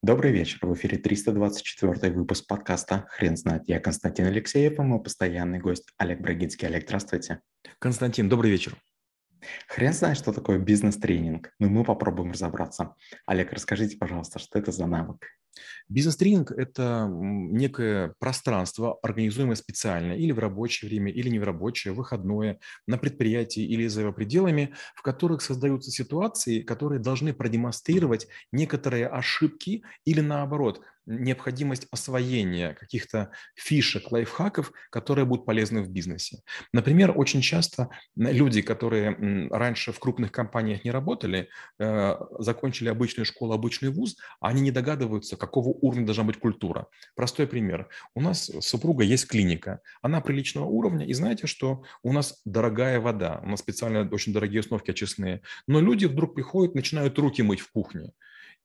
Добрый вечер. В эфире 324 выпуск подкаста «Хрен знает». Я Константин Алексеев и мой постоянный гость Олег Брагинский. Олег, здравствуйте. Константин, добрый вечер. Хрен знает, что такое бизнес-тренинг, но мы попробуем разобраться. Олег, расскажите, пожалуйста, что это за навык? Бизнес-тренинг – это некое пространство, организуемое специально или в рабочее время, или не в рабочее, выходное, на предприятии или за его пределами, в которых создаются ситуации, которые должны продемонстрировать некоторые ошибки или наоборот – необходимость освоения каких-то фишек, лайфхаков, которые будут полезны в бизнесе. Например, очень часто люди, которые раньше в крупных компаниях не работали, э, закончили обычную школу, обычный вуз, они не догадываются, какого уровня должна быть культура. Простой пример. У нас супруга есть клиника, она приличного уровня, и знаете, что у нас дорогая вода, у нас специально очень дорогие установки очистные, но люди вдруг приходят, начинают руки мыть в кухне.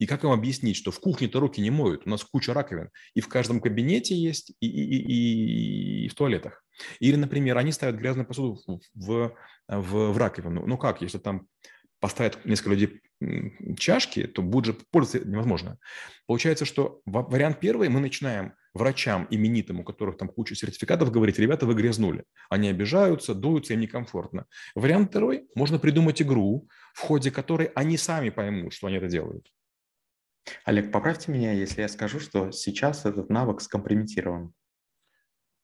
И как им объяснить, что в кухне-то руки не моют, у нас куча раковин, и в каждом кабинете есть, и, и, и, и в туалетах. Или, например, они ставят грязную посуду в, в, в раковину. Ну как, если там поставят несколько людей чашки, то будет же пользоваться невозможно. Получается, что вариант первый, мы начинаем врачам именитым, у которых там куча сертификатов, говорить, ребята, вы грязнули. Они обижаются, дуются, им некомфортно. Вариант второй, можно придумать игру, в ходе которой они сами поймут, что они это делают. Олег, поправьте меня, если я скажу, что сейчас этот навык скомпрометирован.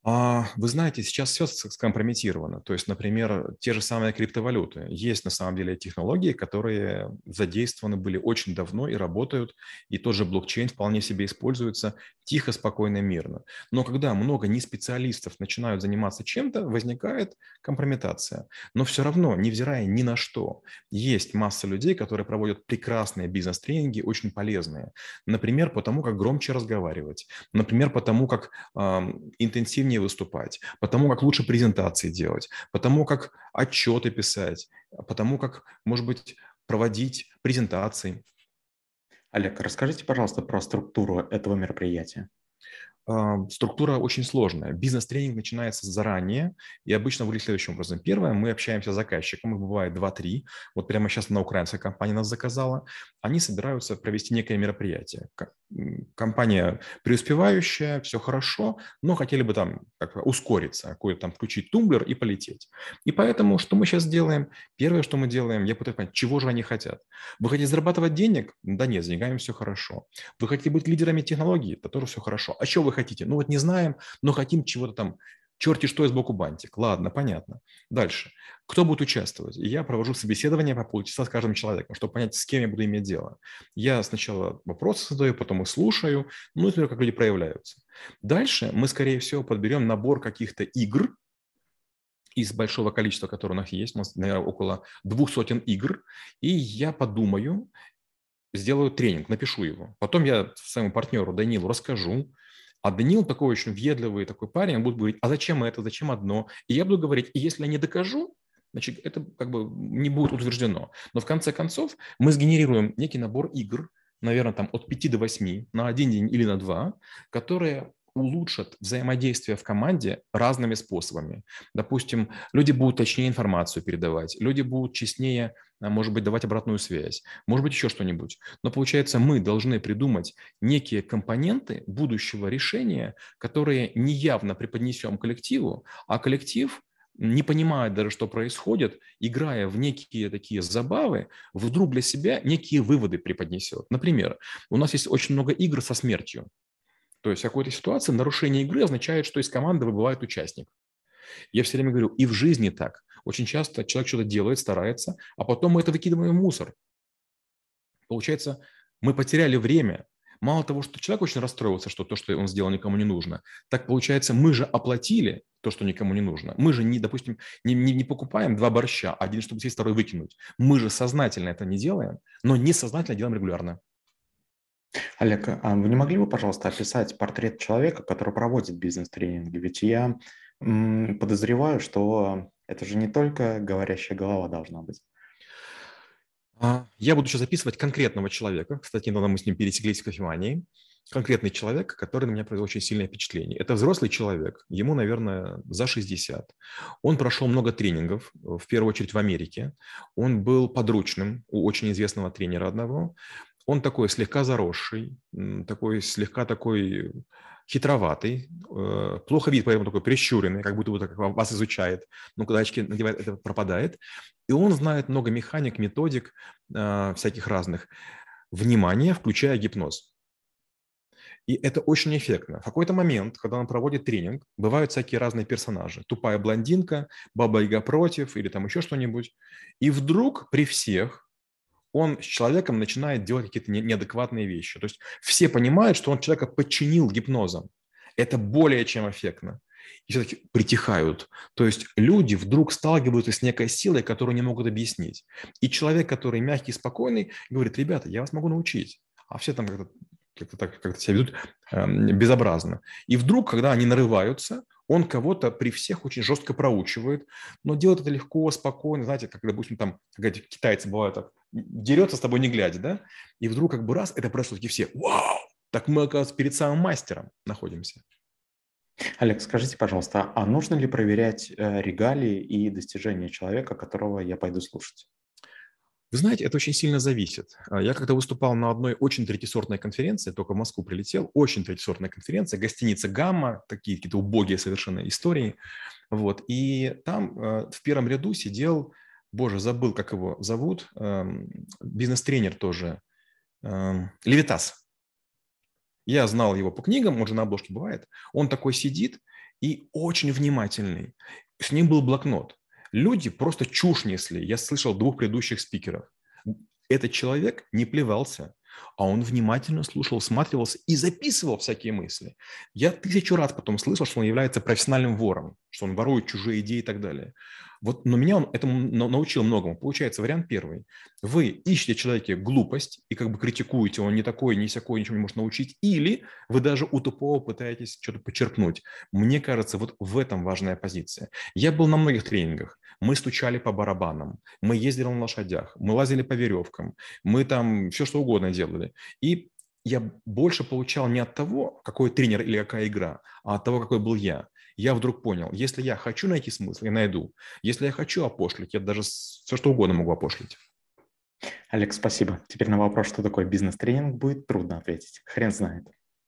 А, вы знаете, сейчас все скомпрометировано. То есть, например, те же самые криптовалюты. Есть на самом деле технологии, которые задействованы были очень давно и работают, и тот же блокчейн вполне себе используется тихо, спокойно, мирно. Но когда много неспециалистов начинают заниматься чем-то, возникает компрометация. Но все равно, невзирая ни на что, есть масса людей, которые проводят прекрасные бизнес-тренинги, очень полезные. Например, потому как громче разговаривать. Например, потому как э, интенсивнее эффективнее выступать, потому как лучше презентации делать, потому как отчеты писать, потому как, может быть, проводить презентации. Олег, расскажите, пожалуйста, про структуру этого мероприятия. Структура очень сложная. Бизнес-тренинг начинается заранее и обычно выглядит следующим образом. Первое, мы общаемся с заказчиком, их бывает 2-3. Вот прямо сейчас на украинская компания нас заказала. Они собираются провести некое мероприятие компания преуспевающая, все хорошо, но хотели бы там как ускориться, какой-то там включить тумблер и полететь. И поэтому что мы сейчас делаем? Первое, что мы делаем, я пытаюсь понять, чего же они хотят. Вы хотите зарабатывать денег? Да нет, с деньгами все хорошо. Вы хотите быть лидерами технологий? Да тоже все хорошо. А что вы хотите? Ну вот не знаем, но хотим чего-то там черти что из боку бантик. Ладно, понятно. Дальше. Кто будет участвовать? Я провожу собеседование по полчаса с каждым человеком, чтобы понять, с кем я буду иметь дело. Я сначала вопросы задаю, потом их слушаю, ну и смотрю, как люди проявляются. Дальше мы, скорее всего, подберем набор каких-то игр, из большого количества, которое у нас есть, у нас, наверное, около двух сотен игр, и я подумаю, сделаю тренинг, напишу его. Потом я своему партнеру Данилу расскажу, а Данил такой очень въедливый такой парень, он будет говорить, а зачем это, зачем одно? И я буду говорить, и если я не докажу, значит, это как бы не будет утверждено. Но в конце концов мы сгенерируем некий набор игр, наверное, там от 5 до 8 на один день или на два, которые улучшат взаимодействие в команде разными способами. Допустим, люди будут точнее информацию передавать, люди будут честнее, а, может быть, давать обратную связь, может быть, еще что-нибудь. Но получается, мы должны придумать некие компоненты будущего решения, которые неявно преподнесем коллективу, а коллектив не понимая даже, что происходит, играя в некие такие забавы, вдруг для себя некие выводы преподнесет. Например, у нас есть очень много игр со смертью. То есть в какой-то ситуации нарушение игры означает, что из команды выбывает участник. Я все время говорю, и в жизни так. Очень часто человек что-то делает, старается, а потом мы это выкидываем в мусор. Получается, мы потеряли время. Мало того, что человек очень расстроился, что то, что он сделал, никому не нужно, так получается, мы же оплатили то, что никому не нужно. Мы же, не, допустим, не, не, не покупаем два борща, один, чтобы съесть, второй выкинуть. Мы же сознательно это не делаем, но несознательно делаем регулярно. Олег, а вы не могли бы, пожалуйста, описать портрет человека, который проводит бизнес-тренинги? Ведь я подозреваю, что это же не только говорящая голова должна быть. А, я буду сейчас записывать конкретного человека. Кстати, недавно мы с ним пересеклись в кофемании. Конкретный человек, который на меня произвел очень сильное впечатление. Это взрослый человек, ему, наверное, за 60. Он прошел много тренингов, в первую очередь в Америке. Он был подручным у очень известного тренера одного. Он такой слегка заросший, такой слегка такой хитроватый, э, плохо видит, поэтому такой прищуренный, как будто бы так вас изучает. Но когда очки надевает, это пропадает. И он знает много механик, методик э, всяких разных. Внимание, включая гипноз. И это очень эффектно. В какой-то момент, когда он проводит тренинг, бывают всякие разные персонажи. Тупая блондинка, баба Яга против или там еще что-нибудь. И вдруг при всех он с человеком начинает делать какие-то неадекватные вещи. То есть все понимают, что он человека подчинил гипнозом. Это более чем эффектно. И все-таки притихают. То есть люди вдруг сталкиваются с некой силой, которую не могут объяснить. И человек, который мягкий, спокойный, говорит, ребята, я вас могу научить. А все там как-то как-то так как себя ведут э, безобразно. И вдруг, когда они нарываются, он кого-то при всех очень жестко проучивает, но делает это легко, спокойно, знаете, как, допустим, там, как эти китайцы бывают так, дерется с тобой не глядя, да, и вдруг как бы раз, это происходит, и все, вау, так мы, оказывается, перед самым мастером находимся. Олег, скажите, пожалуйста, а нужно ли проверять э, регалии и достижения человека, которого я пойду слушать? Вы знаете, это очень сильно зависит. А, я когда выступал на одной очень третисортной конференции, только в Москву прилетел, очень третисортная конференция, гостиница «Гамма», такие какие-то убогие совершенно истории. Вот. И там э, в первом ряду сидел, боже, забыл, как его зовут, бизнес-тренер тоже, Левитас. Я знал его по книгам, он же на обложке бывает. Он такой сидит и очень внимательный. С ним был блокнот. Люди просто чушь несли. Я слышал двух предыдущих спикеров. Этот человек не плевался, а он внимательно слушал, всматривался и записывал всякие мысли. Я тысячу раз потом слышал, что он является профессиональным вором, что он ворует чужие идеи и так далее. Вот, но меня он этому научил многому. Получается, вариант первый. Вы ищете человеке глупость и как бы критикуете, он не такой, не всякой, ничего не может научить, или вы даже у тупого пытаетесь что-то почерпнуть. Мне кажется, вот в этом важная позиция. Я был на многих тренингах. Мы стучали по барабанам, мы ездили на лошадях, мы лазили по веревкам, мы там все что угодно делали. И я больше получал не от того, какой тренер или какая игра, а от того, какой был я. Я вдруг понял, если я хочу найти смысл, я найду. Если я хочу опошлить, я даже все что угодно могу опошлить. Олег, спасибо. Теперь на вопрос, что такое бизнес-тренинг, будет трудно ответить. Хрен знает.